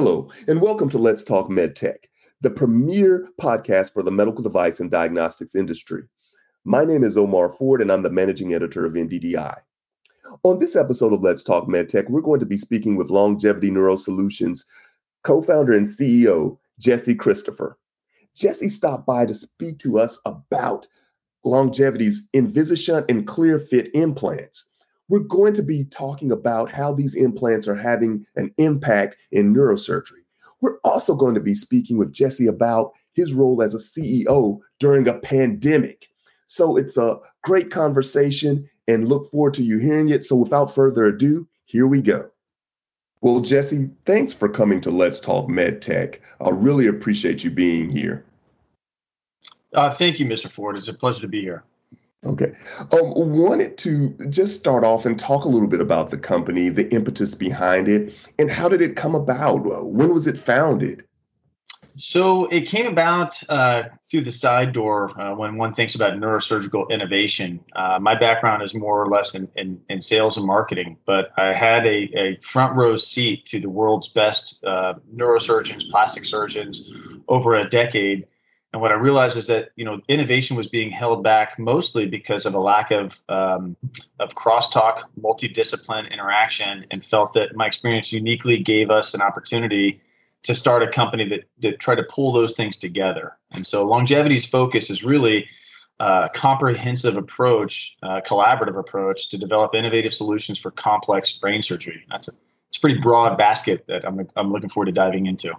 Hello, and welcome to Let's Talk MedTech, the premier podcast for the medical device and diagnostics industry. My name is Omar Ford, and I'm the managing editor of MDDI. On this episode of Let's Talk MedTech, we're going to be speaking with Longeviti Neuro Solutions co founder and CEO, Jesse Christopher. Jesse stopped by to speak to us about Longeviti's InvisiShunt and ClearFit implants. We're going to be talking about how these implants are having an impact in neurosurgery. We're also going to be speaking with Jesse about his role as a CEO during a pandemic. So it's a great conversation and look forward to you hearing it. So without further ado, here we go. Well, Jesse, thanks for coming to Let's Talk MedTech. I really appreciate you being here. Uh, thank you, Mr. Ford. It's a pleasure to be here. Okay. Um, wanted to just start off and talk a little bit about the company, the impetus behind it, and how did it come about? When was it founded? So it came about uh, through the side door uh, when one thinks about neurosurgical innovation. Uh, my background is more or less in, in, in, sales and marketing, but I had a, a front row seat to the world's best uh, neurosurgeons, plastic surgeons over a decade. And what I realized is that you know innovation was being held back mostly because of a lack of um, of crosstalk, multidiscipline interaction, and felt that my experience uniquely gave us an opportunity to start a company that that try to pull those things together. And so Longeviti's focus is really a comprehensive approach, a collaborative approach to develop innovative solutions for complex brain surgery. That's a it's a pretty broad basket that I'm I'm looking forward to diving into.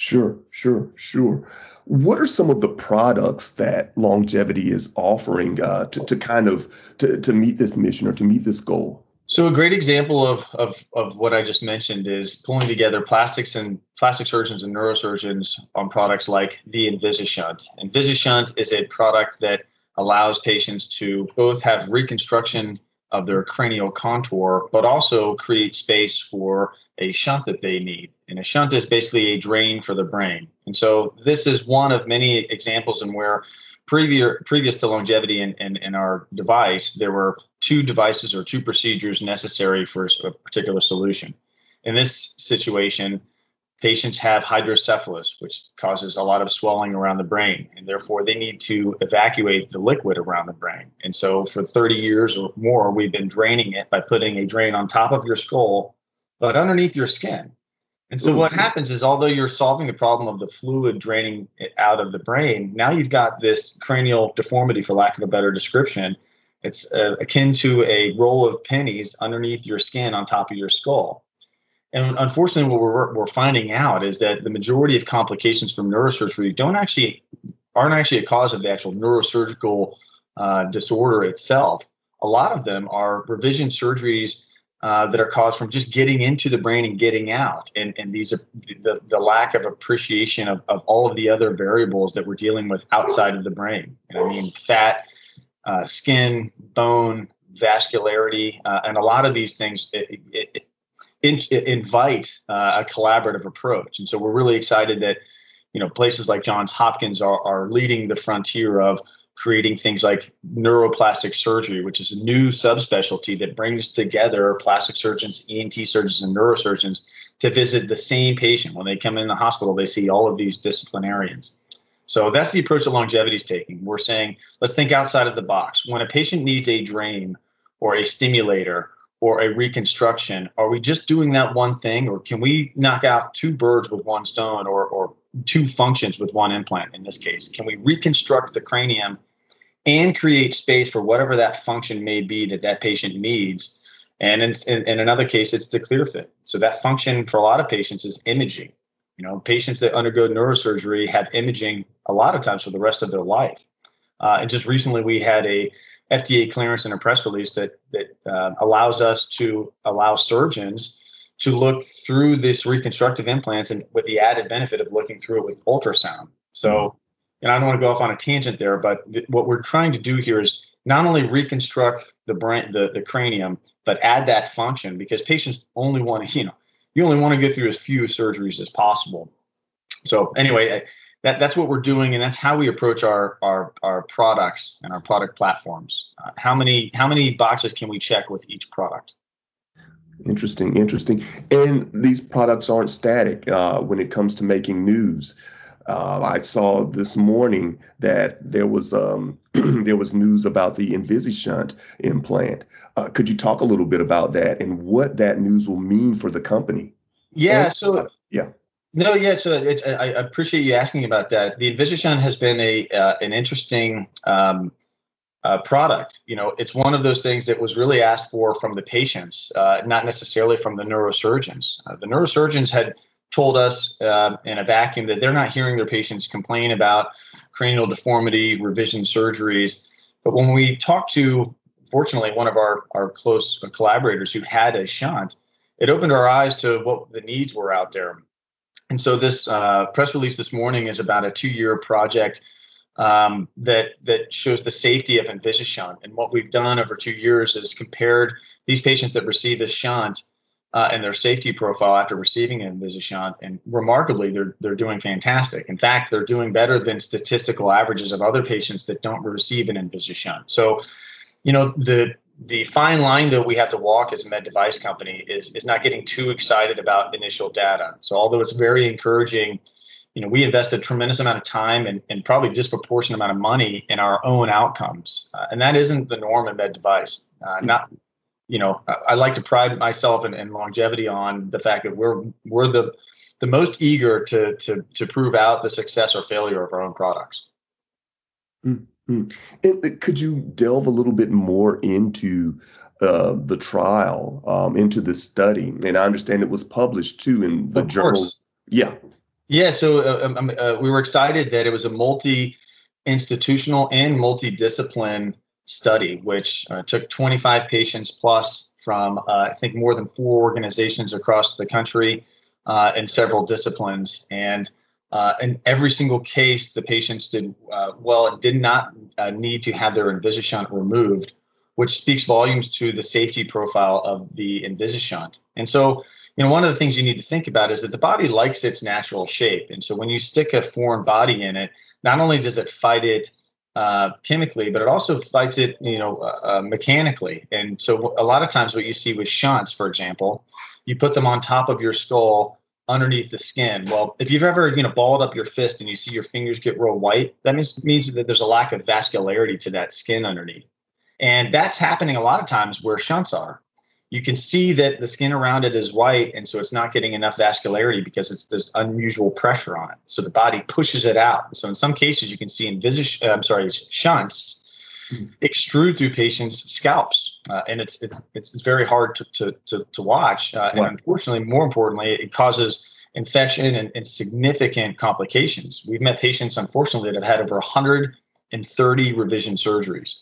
Sure, sure, sure. What are some of the products that Longeviti is offering uh, to, to kind of to, to meet this mission or to meet this goal? So a great example of, of, of what I just mentioned is pulling together plastics and plastic surgeons and neurosurgeons on products like the InvisiShunt. InvisiShunt is a product that allows patients to both have reconstruction of their cranial contour, but also create space for a shunt that they need. And a shunt is basically a drain for the brain. And so this is one of many examples in where previous previous to Longeviti in, in, in, our device, there were two devices or two procedures necessary for a particular solution. In this situation, patients have hydrocephalus, which causes a lot of swelling around the brain, and therefore they need to evacuate the liquid around the brain. And so, for 30 years or more, we've been draining it by putting a drain on top of your skull, but underneath your skin. And so, Ooh. what happens is, although you're solving the problem of the fluid draining out of the brain, now you've got this cranial deformity, for lack of a better description. It's uh, akin to a roll of pennies underneath your skin on top of your skull. And unfortunately, what we're, we're finding out is that the majority of complications from neurosurgery don't actually aren't actually a cause of the actual neurosurgical uh, disorder itself. A lot of them are revision surgeries uh, that are caused from just getting into the brain and getting out. And, and these are the, the lack of appreciation of, of all of the other variables that we're dealing with outside of the brain. And I mean, fat, uh, skin, bone, vascularity, uh, and a lot of these things it, it, it, invite uh, a collaborative approach. And so we're really excited that you know places like Johns Hopkins are, are leading the frontier of creating things like neuroplastic surgery, which is a new subspecialty that brings together plastic surgeons, ENT surgeons, and neurosurgeons to visit the same patient. When they come in the hospital, they see all of these disciplinarians. So that's the approach that Longeviti is taking. We're saying, let's think outside of the box. When a patient needs a drain or a stimulator or a reconstruction, are we just doing that one thing, or can we knock out two birds with one stone or, or two functions with one implant in this case? Can we reconstruct the cranium and create space for whatever that function may be that that patient needs. And in, in, in another case, it's the ClearFit. So that function for a lot of patients is imaging. You know, patients that undergo neurosurgery have imaging a lot of times for the rest of their life. Uh, and just recently, we had a FDA clearance and a press release that that uh, allows us to allow surgeons to look through this reconstructive implants and with the added benefit of looking through it with ultrasound. So and I don't want to go off on a tangent there, but th- what we're trying to do here is not only reconstruct the brain, the, the cranium, but add that function because patients only want to, you know, you only want to go through as few surgeries as possible. So anyway, that, that's what we're doing, and that's how we approach our our, our products and our product platforms. Uh, how many how many boxes can we check with each product? Interesting, interesting. And these products aren't static uh, when it comes to making news. Uh, I saw this morning that there was um, there was news about the InvisiShunt implant. Uh, could you talk a little bit about that and what that news will mean for the company? Yeah. And, so yeah. No, yeah. So I, I, appreciate you asking about that. The InvisiShunt has been a uh, an interesting um, uh, product. You know, it's one of those things that was really asked for from the patients, uh, not necessarily from the neurosurgeons. Uh, the neurosurgeons had told us uh, in a vacuum that they're not hearing their patients complain about cranial deformity, revision surgeries. But when we talked to, fortunately, one of our, our close collaborators who had a shunt, it opened our eyes to what the needs were out there. And so this uh, press release this morning is about a two-year project um, that that shows the safety of InvisiShunt. And what we've done over two years is compared these patients that receive a shunt uh, and their safety profile after receiving an InvisiShunt, and remarkably, they're they're doing fantastic. In fact, they're doing better than statistical averages of other patients that don't receive an InvisiShunt. So, you know, the the fine line that we have to walk as a med device company is is not getting too excited about initial data. So, although it's very encouraging you know, we invest a tremendous amount of time and, and probably disproportionate amount of money in our own outcomes, uh, and that isn't the norm in med device. Uh, not, you know, I, I, like to pride myself and, in, Longeviti on the fact that we're we're the the most eager to to to prove out the success or failure of our own products. Mm-hmm. And uh, could you delve a little bit more into uh, the trial, um, into the study? And I understand it was published too in the of journal. Course. Yeah. Yeah, so uh, um, um, uh, we were excited that it was a multi institutional and multidiscipline study, which uh, took 25 patients plus from, uh, I think, more than four organizations across the country uh, in several disciplines. And uh, in every single case, the patients did well and did not need to have their InvisiShunt removed, which speaks volumes to the safety profile of the InvisiShunt. And so, you know, one of the things you need to think about is that the body likes its natural shape. And so when you stick a foreign body in it, not only does it fight it uh, chemically, but it also fights it, you know, uh, uh, mechanically. And so a lot of times what you see with shunts, for example, you put them on top of your skull underneath the skin. Well, if you've ever, you know, balled up your fist and you see your fingers get real white, that means, means that there's a lack of vascularity to that skin underneath. And that's happening a lot of times where shunts are you can see that the skin around it is white and so it's not getting enough vascularity because it's there's unusual pressure on it. So the body pushes it out. So in some cases you can see envisage uh, i'm sorry shunts mm-hmm. extrude through patients scalps uh, and it's, it's it's very hard to to to, to watch uh, and unfortunately more importantly it causes infection and, and significant complications. We've met patients unfortunately that have had over 130 revision surgeries.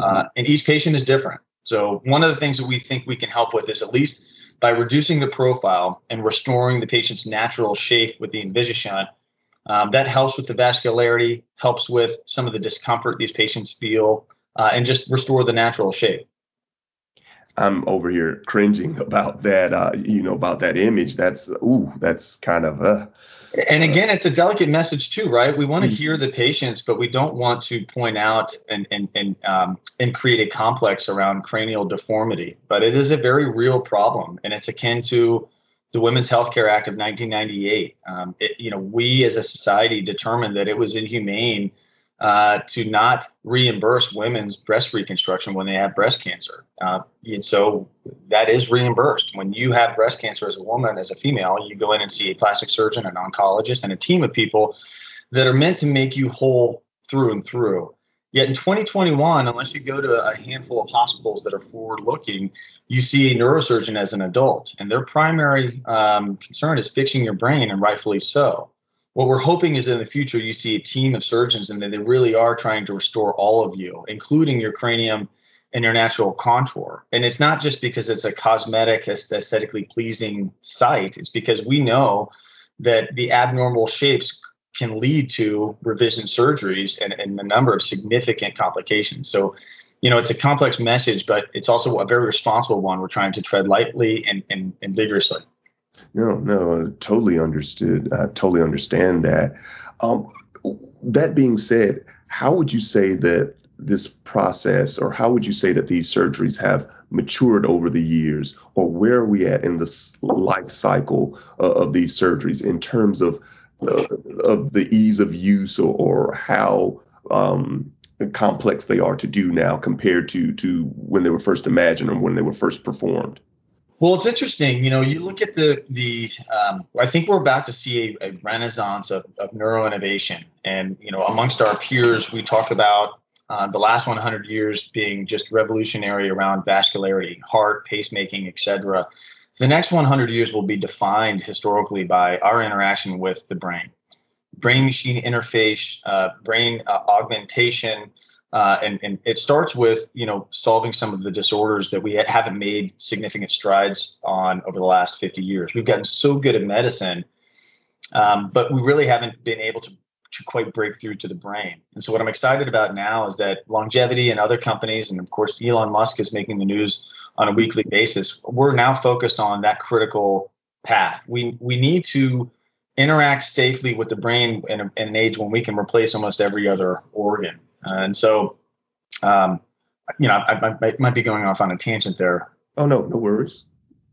Uh, and each patient is different so one of the things that we think we can help with is at least by reducing the profile and restoring the patient's natural shape with the InvisiShunt. Um, that helps with the vascularity, helps with some of the discomfort these patients feel, uh, and just restore the natural shape. I'm over here cringing about that, uh, you know, about that image. That's ooh, that's kind of uh, and again, it's a delicate message too, right? We want to mm-hmm. hear the patients, but we don't want to point out and and and um, and create a complex around cranial deformity. But it is a very real problem, and it's akin to the Women's Health Care Act of 1998. Um, it, you know, we as a society determined that it was inhumane uh, to not reimburse women's breast reconstruction when they have breast cancer. Uh, and so that is reimbursed. When you have breast cancer as a woman, as a female, you go in and see a plastic surgeon, an oncologist, and a team of people that are meant to make you whole through and through. Yet in 2021, unless you go to a handful of hospitals that are forward looking, you see a neurosurgeon as an adult, and their primary um, concern is fixing your brain, and rightfully so what we're hoping is in the future you see a team of surgeons and that they really are trying to restore all of you, including your cranium and your natural contour. And it's not just because it's a cosmetic, aesthetically pleasing site, it's because we know that the abnormal shapes can lead to revision surgeries and, and a number of significant complications. So, you know, it's a complex message, but it's also a very responsible one. We're trying to tread lightly and, and, and vigorously. No, no, totally understood. I totally understand that. Um, that being said, how would you say that this process, or how would you say that these surgeries have matured over the years, or where are we at in the life cycle uh, of these surgeries in terms of uh, of the ease of use or, or how um, complex they are to do now compared to to when they were first imagined or when they were first performed? Well, it's interesting. You know, you look at the the. Um, I think we're about to see a, a renaissance of, of neuro innovation, and you know, amongst our peers, we talk about uh, the last 100 years being just revolutionary around vascularity, heart, pacemaking, etc. The next 100 years will be defined historically by our interaction with the brain, brain machine interface, uh, brain uh, augmentation, uh, and, and it starts with you know solving some of the disorders that we haven't made significant strides on over the last 50 years. We've gotten so good at medicine, um, but we really haven't been able to to quite break through to the brain. And so what I'm excited about now is that Longeviti and other companies, and of course Elon Musk is making the news on a weekly basis. We're now focused on that critical path. We we need to interact safely with the brain in, a, in an age when we can replace almost every other organ. Uh, and so, um, you know, I, I, I, might be going off on a tangent there. Oh no, no worries.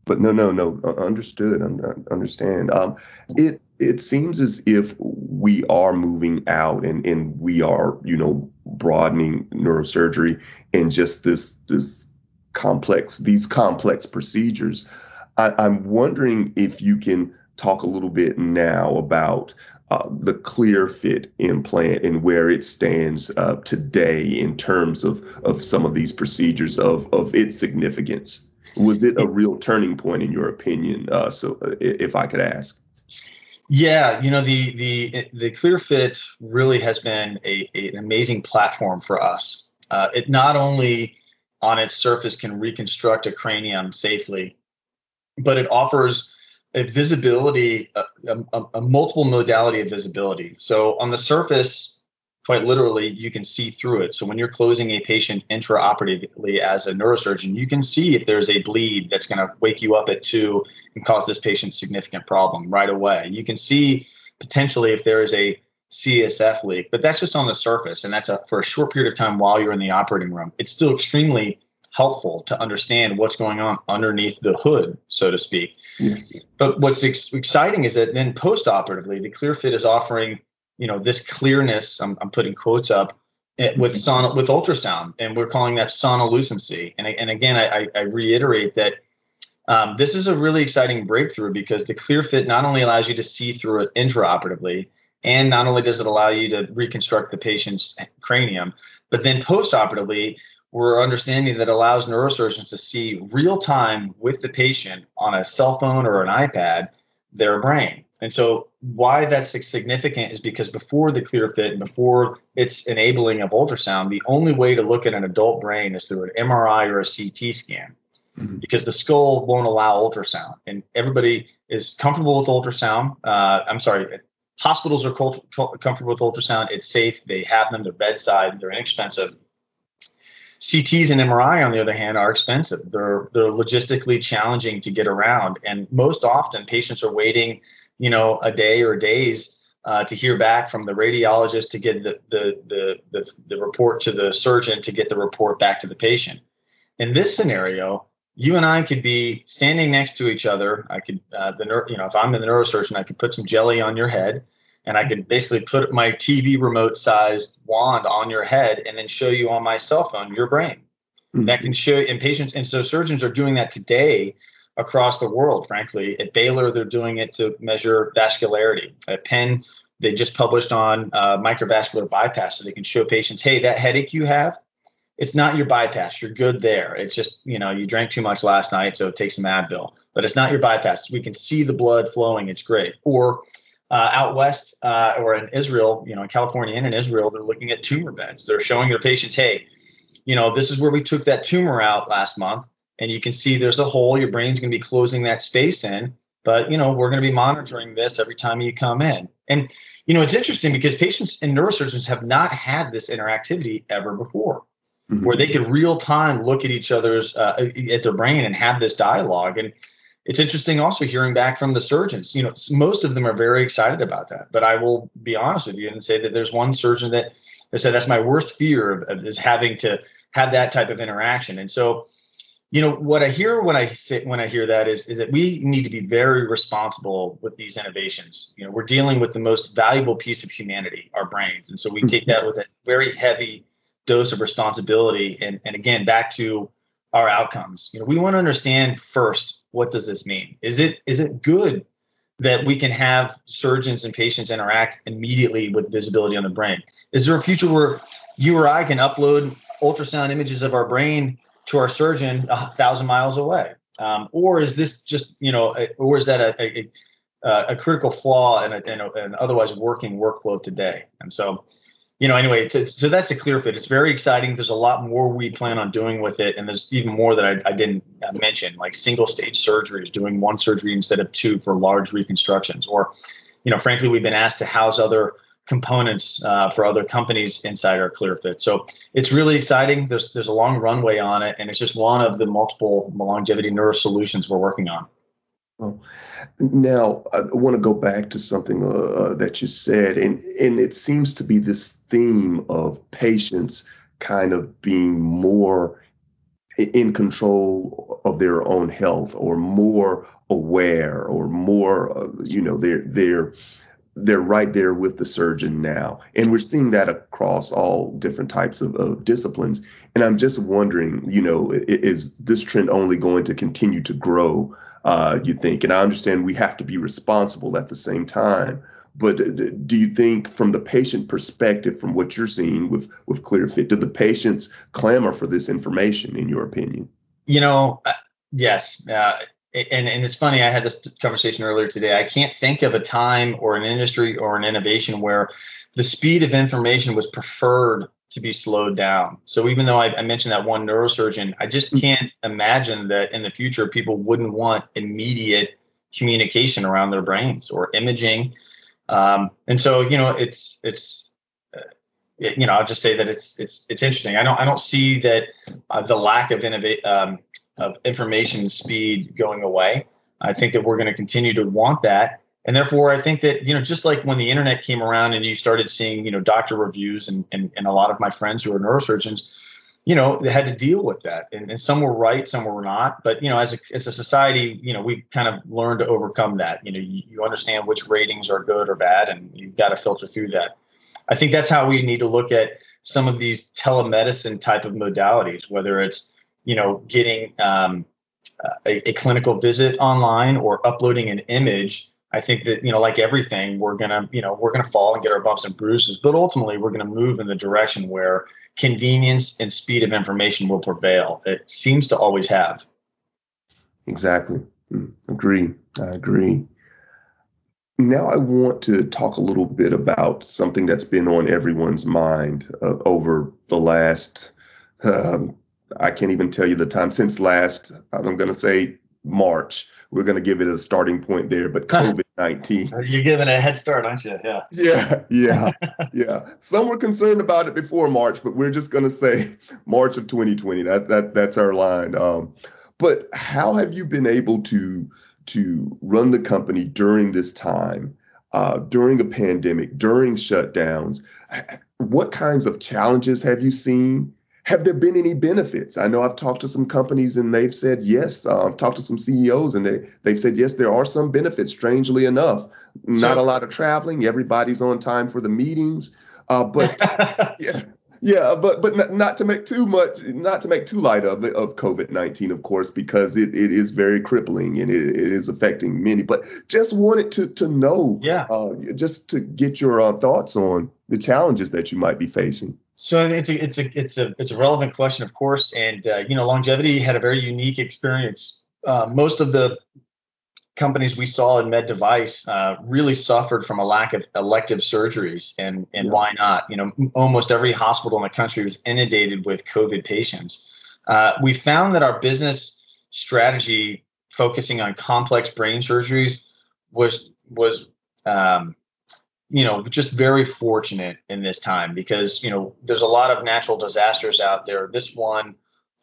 But no, no, no. Understood. Understand. Um, it it seems as if we are moving out and and we are you know broadening neurosurgery and just this this complex these complex procedures. I, I'm wondering if you can talk a little bit now about uh, the ClearFit implant and where it stands uh, today in terms of, of some of these procedures of, of its significance. Was it a real turning point in your opinion? Uh, so, uh, if I could ask. Yeah, you know the the the ClearFit really has been a, a an amazing platform for us. Uh, it not only on its surface can reconstruct a cranium safely, but it offers visibility, a, a, a, multiple modality of visibility. So on the surface, quite literally, you can see through it. So when you're closing a patient intraoperatively as a neurosurgeon, you can see if there's a bleed that's going to wake you up at two and cause this patient significant problem right away. You can see potentially if there is a CSF leak, but that's just on the surface, and that's a, for a short period of time while you're in the operating room. It's still extremely helpful to understand what's going on underneath the hood, so to speak. But what's ex- exciting is that then post-operatively, the ClearFit is offering, you know, this clearness. I'm, I'm putting quotes up eh, with mm-hmm. son with ultrasound, and we're calling that sonolucency. And and again, I, I reiterate that um, this is a really exciting breakthrough because the ClearFit not only allows you to see through it intraoperatively, and not only does it allow you to reconstruct the patient's cranium, but then post-operatively we're understanding that allows neurosurgeons to see real time with the patient on a cell phone or an iPad their brain. And so, why that's significant is because before the ClearFit and before its enabling of ultrasound, the only way to look at an adult brain is through an MRI or a CT scan mm-hmm. because the skull won't allow ultrasound. And everybody is comfortable with ultrasound. Uh, I'm sorry, hospitals are comfortable with ultrasound. It's safe. They have them, they're bedside, they're inexpensive. CTs and MRI, on the other hand, are expensive. They're they're logistically challenging to get around, and most often patients are waiting, you know, a day or days uh, to hear back from the radiologist to get the, the the, the the report to the surgeon to get the report back to the patient. In this scenario, you and I could be standing next to each other. I could, uh, the you know, if I'm the neurosurgeon, I could put some jelly on your head and I can basically put my TV remote sized wand on your head and then show you on my cell phone your brain. Mm-hmm. That can show in patients and so surgeons are doing that today across the world. Frankly, at Baylor they're doing it to measure vascularity. At Penn they just published on uh, microvascular bypass so they can show patients, hey, that headache you have, it's not your bypass. You're good there. It's just you know you drank too much last night, so take some Advil. But it's not your bypass. We can see the blood flowing. It's great. Or uh, out west uh, or in Israel, you know, in California and in Israel, they're looking at tumor beds. They're showing their patients, hey, you know, this is where we took that tumor out last month, and you can see there's a hole. Your brain's going to be closing that space in, but you know, we're going to be monitoring this every time you come in. And you know, it's interesting because patients and neurosurgeons have not had this interactivity ever before. Mm-hmm. Where they could real time look at each other's uh, at their brain and have this dialogue, and it's interesting also hearing back from the surgeons. You know, most of them are very excited about that. But I will be honest with you and say that there's one surgeon that, that said that's my worst fear of, of, is having to have that type of interaction. And so, you know, what I hear when I say when I hear that is is that we need to be very responsible with these innovations. You know, we're dealing with the most valuable piece of humanity, our brains, and so we take mm-hmm. that with a very heavy dose of responsibility. And and again, back to our outcomes. You know, we want to understand first what does this mean? Is it is it good that we can have surgeons and patients interact immediately with visibility on the brain? Is there a future where you or I can upload ultrasound images of our brain to our surgeon a thousand miles away? Um, or is this just you know, or is that a, a, a critical flaw in, a, in an otherwise working workflow today? And so you know, anyway, so, so that's a ClearFit. It's very exciting. There's a lot more we plan on doing with it, and there's even more that I, I didn't uh, mention, like single stage surgeries, doing one surgery instead of two for large reconstructions, or, you know, frankly, we've been asked to house other components uh, for other companies inside our ClearFit. So it's really exciting. There's there's a long runway on it, and it's just one of the multiple Longeviti neuro solutions we're working on. Well, now I want to go back to something uh, uh, that you said, and and it seems to be this theme of patients kind of being more in control of their own health, or more aware, or more, uh, you know, they're they're they're right there with the surgeon now, and we're seeing that across all different types of, of disciplines. And I'm just wondering, you know, is this trend only going to continue to grow? uh, you think. And I understand we have to be responsible at the same time. But do you think, from the patient perspective, from what you're seeing with with ClearFit, do the patients clamor for this information? In your opinion? You know, uh, yes. Uh, and and it's funny. I had this conversation earlier today. I can't think of a time or an industry or an innovation where the speed of information was preferred to be slowed down. So even though I, I, mentioned that one neurosurgeon, I just mm. can't imagine that in the future people wouldn't want immediate communication around their brains or imaging. Um, and so you know, it's it's uh, it, you know, I'll just say that it's it's it's interesting. I don't I don't see that uh, the lack of innovate um, of information speed going away. I think that we're going to continue to want that. And therefore i think that you know just like when the internet came around and you started seeing you know doctor reviews and and, and a lot of my friends who are neurosurgeons you know they had to deal with that. And, and some were right some were not. But you know as a, as a society you know we kind of learned to overcome that. You know you, you understand which ratings are good or bad and you've got to filter through that. I think that's how we need to look at some of these telemedicine type of modalities whether it's you know getting um, a, a clinical visit online or uploading an image I think that you know, like everything, we're gonna you know we're gonna fall and get our bumps and bruises, but ultimately we're gonna move in the direction where convenience and speed of information will prevail. It seems to always have. Exactly. Mm, agree. I agree. Now I want to talk a little bit about something that's been on everyone's mind uh, over the last. Um, I can't even tell you the time since last. I'm going to say March we're going to give it a starting point there. But COVID 19. You're giving a head start, aren't you? Yeah. Yeah. Yeah. yeah. Some were concerned about it before March, but we're just going to say March of 2020. That, that, that's our line. Um, but how have you been able to, to run the company during this time, uh, during a pandemic, during shutdowns? What kinds of challenges have you seen? Have there been any benefits? I know I've talked to some companies and they've said yes. Uh, I've talked to some CEOs and they they've said yes. There are some benefits. Strangely enough, not a lot of traveling. Everybody's on time for the meetings. Uh, but yeah, yeah, but but not, not, to make too much, not to make too light of of COVID nineteen, of course, because it, it is very crippling and it, it is affecting many. But just wanted to to know, yeah, uh, just to get your uh, thoughts on the challenges that you might be facing. So it's a it's a it's a it's a relevant question, of course, and uh, you know, Longeviti had a very unique experience. Uh, most of the companies we saw in med device uh, really suffered from a lack of elective surgeries, and and yeah. why not? You know, almost every hospital in the country was inundated with COVID patients. Uh, we found that our business strategy, focusing on complex brain surgeries, was was um, you know, just very fortunate in this time because, you know, there's a lot of natural disasters out there. This one,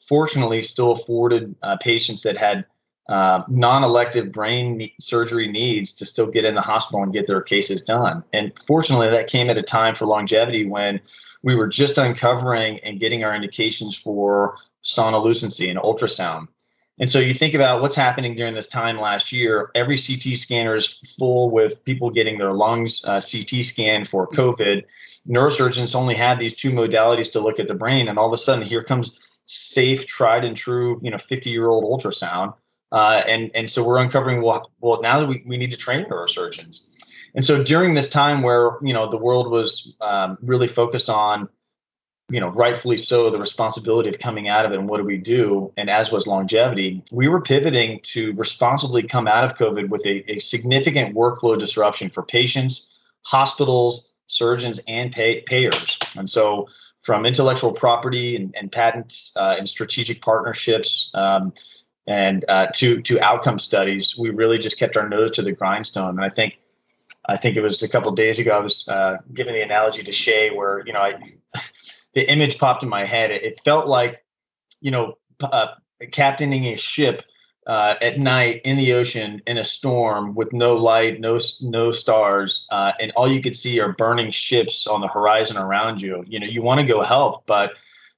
fortunately, still afforded uh, patients that had uh, non-elective brain surgery needs to still get in the hospital and get their cases done. And fortunately, that came at a time for Longeviti when we were just uncovering and getting our indications for sonolucency and ultrasound. And so you think about what's happening during this time last year. Every CT scanner is full with people getting their lungs uh, CT scanned for COVID. Neurosurgeons only had these two modalities to look at the brain, and all of a sudden, here comes safe, tried and true, you know, 50 year old ultrasound. Uh, and and so we're uncovering well, well now that we, we need to train neurosurgeons. And so during this time where you know the world was um, really focused on you know, rightfully so, the responsibility of coming out of it and what do we do, and as was Longeviti, we were pivoting to responsibly come out of COVID with a, a significant workflow disruption for patients, hospitals, surgeons, and pay, payers. And so, from intellectual property and, and patents uh, and strategic partnerships um, and uh, to to outcome studies, we really just kept our nose to the grindstone. And I think I think it was a couple days ago I was uh, giving the analogy to Shay where you know I the image popped in my head. It, it felt like, you know, uh, captaining a ship uh, at night in the ocean in a storm with no light, no no stars, uh, and all you could see are burning ships on the horizon around you. You know, you want to go help, but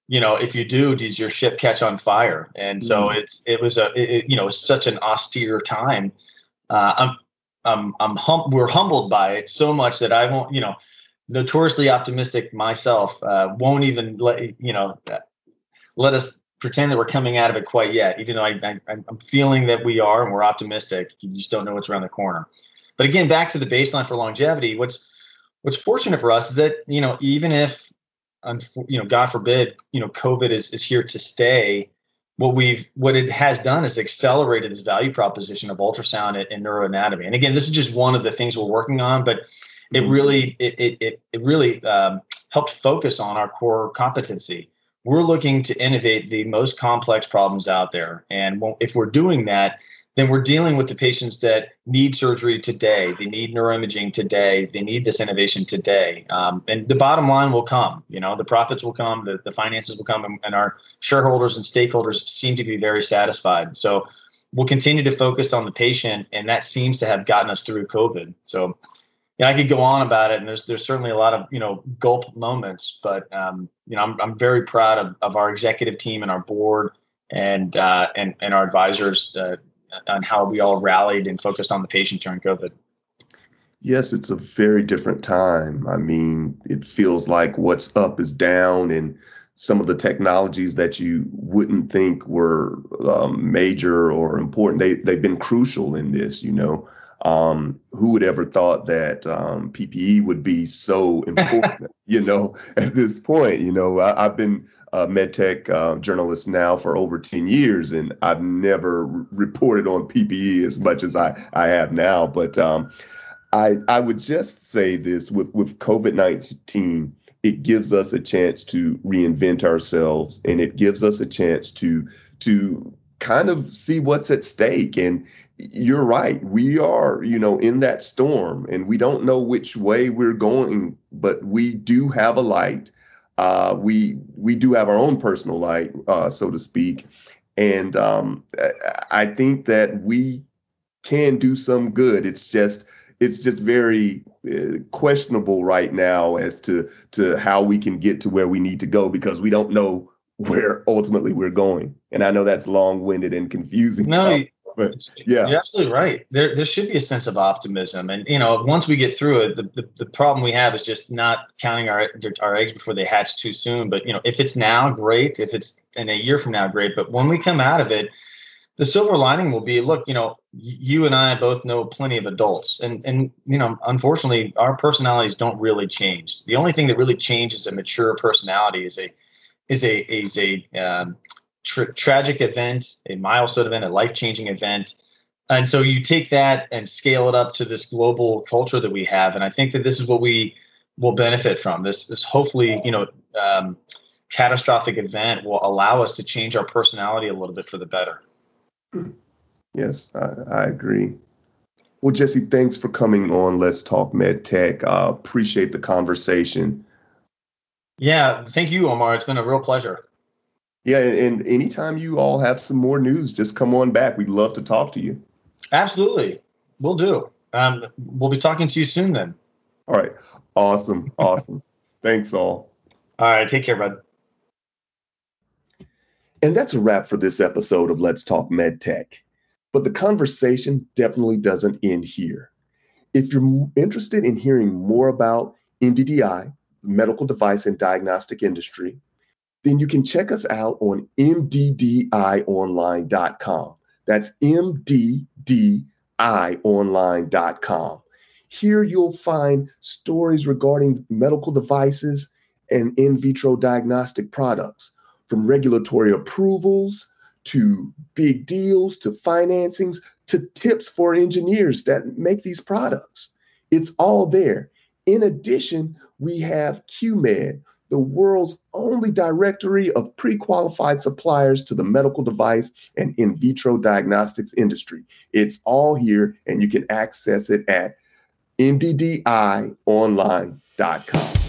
you know, if you do, does your ship catch on fire? And so mm. it's it was a it, you know such an austere time. Uh, I'm I'm I'm hum- we're humbled by it so much that I won't you know notoriously optimistic myself. Uh, won't even let you know let us pretend that we're coming out of it quite yet. Even though I, am feeling that we are and we're optimistic, you just don't know what's around the corner. But again, back to the baseline for Longeviti. What's what's fortunate for us is that you know even if you know God forbid you know COVID is is here to stay. What we've what it has done is accelerated this value proposition of ultrasound and, and neuroanatomy. And again, this is just one of the things we're working on, but it really it it it really um, helped focus on our core competency. We're looking to innovate the most complex problems out there, and if we're doing that, then we're dealing with the patients that need surgery today. They need neuroimaging today. They need this innovation today. Um, and the bottom line will come. You know, the profits will come, the, the finances will come, and, and, our shareholders and stakeholders seem to be very satisfied. So we'll continue to focus on the patient, and that seems to have gotten us through COVID. So yeah, I could go on about it, and there's there's certainly a lot of you know gulp moments, but um, you know I'm I'm very proud of, of our executive team and our board and uh, and and our advisors uh, on how we all rallied and focused on the patient during COVID. Yes, it's a very different time. I mean, it feels like what's up is down, and some of the technologies that you wouldn't think were um, major or important, they they've been crucial in this. You know. Um, who would ever thought that um, PPE would be so important, you know, at this point? You know, I, have been a medtech uh, journalist now for over 10 years, and I've never reported on PPE as much as I, I have now. But um, I, I would just say this with, with COVID 19, it gives us a chance to reinvent ourselves and it gives us a chance to to kind of see what's at stake and you're right. We are, you know, in that storm and we don't know which way we're going, but we do have a light. Uh, we we do have our own personal light, uh, so to speak. And um, I think that we can do some good. It's just it's just very Uh, questionable right now as to to how we can get to where we need to go because we don't know where ultimately we're going. And I know that's long-winded and confusing. No, uh, but yeah, you're absolutely right. There, there should be a sense of optimism, and you know, once we get through it, the, the, the, problem we have is just not counting our our eggs before they hatch too soon. But you know, if it's now, great. If it's in a year from now, great. But when we come out of it, the silver lining will be, look, you know, you and I both know plenty of adults, and and you know, unfortunately, our personalities don't really change. The only thing that really changes a mature personality is a is a is a um, tra- tragic event, a milestone event, a life changing event. And so you take that and scale it up to this global culture that we have. And I think that this is what we will benefit from. This, this hopefully, you know, um, catastrophic event will allow us to change our personality a little bit for the better. Yes, I, I agree. Well, Jesse, thanks for coming on. Let's talk med tech. Uh, appreciate the conversation. Yeah, thank you, Omar. It's been a real pleasure. Yeah, and anytime you all have some more news, just come on back. We'd love to talk to you. Absolutely. We'll do. Um, we'll be talking to you soon then. All right. Awesome. Awesome. Thanks all. All right. Take care, bud. And that's a wrap for this episode of Let's Talk MedTech. But the conversation definitely doesn't end here. If you're interested in hearing more about MDDI, medical device and diagnostic industry, then you can check us out on mddionline.com. That's mddionline.com. Here you'll find stories regarding medical devices and in vitro diagnostic products, from regulatory approvals to big deals to financings to tips for engineers that make these products. It's all there. In addition, we have QMed, the world's only directory of pre qualified suppliers to the medical device and in vitro diagnostics industry. It's all here, and you can access it at mddionline.com.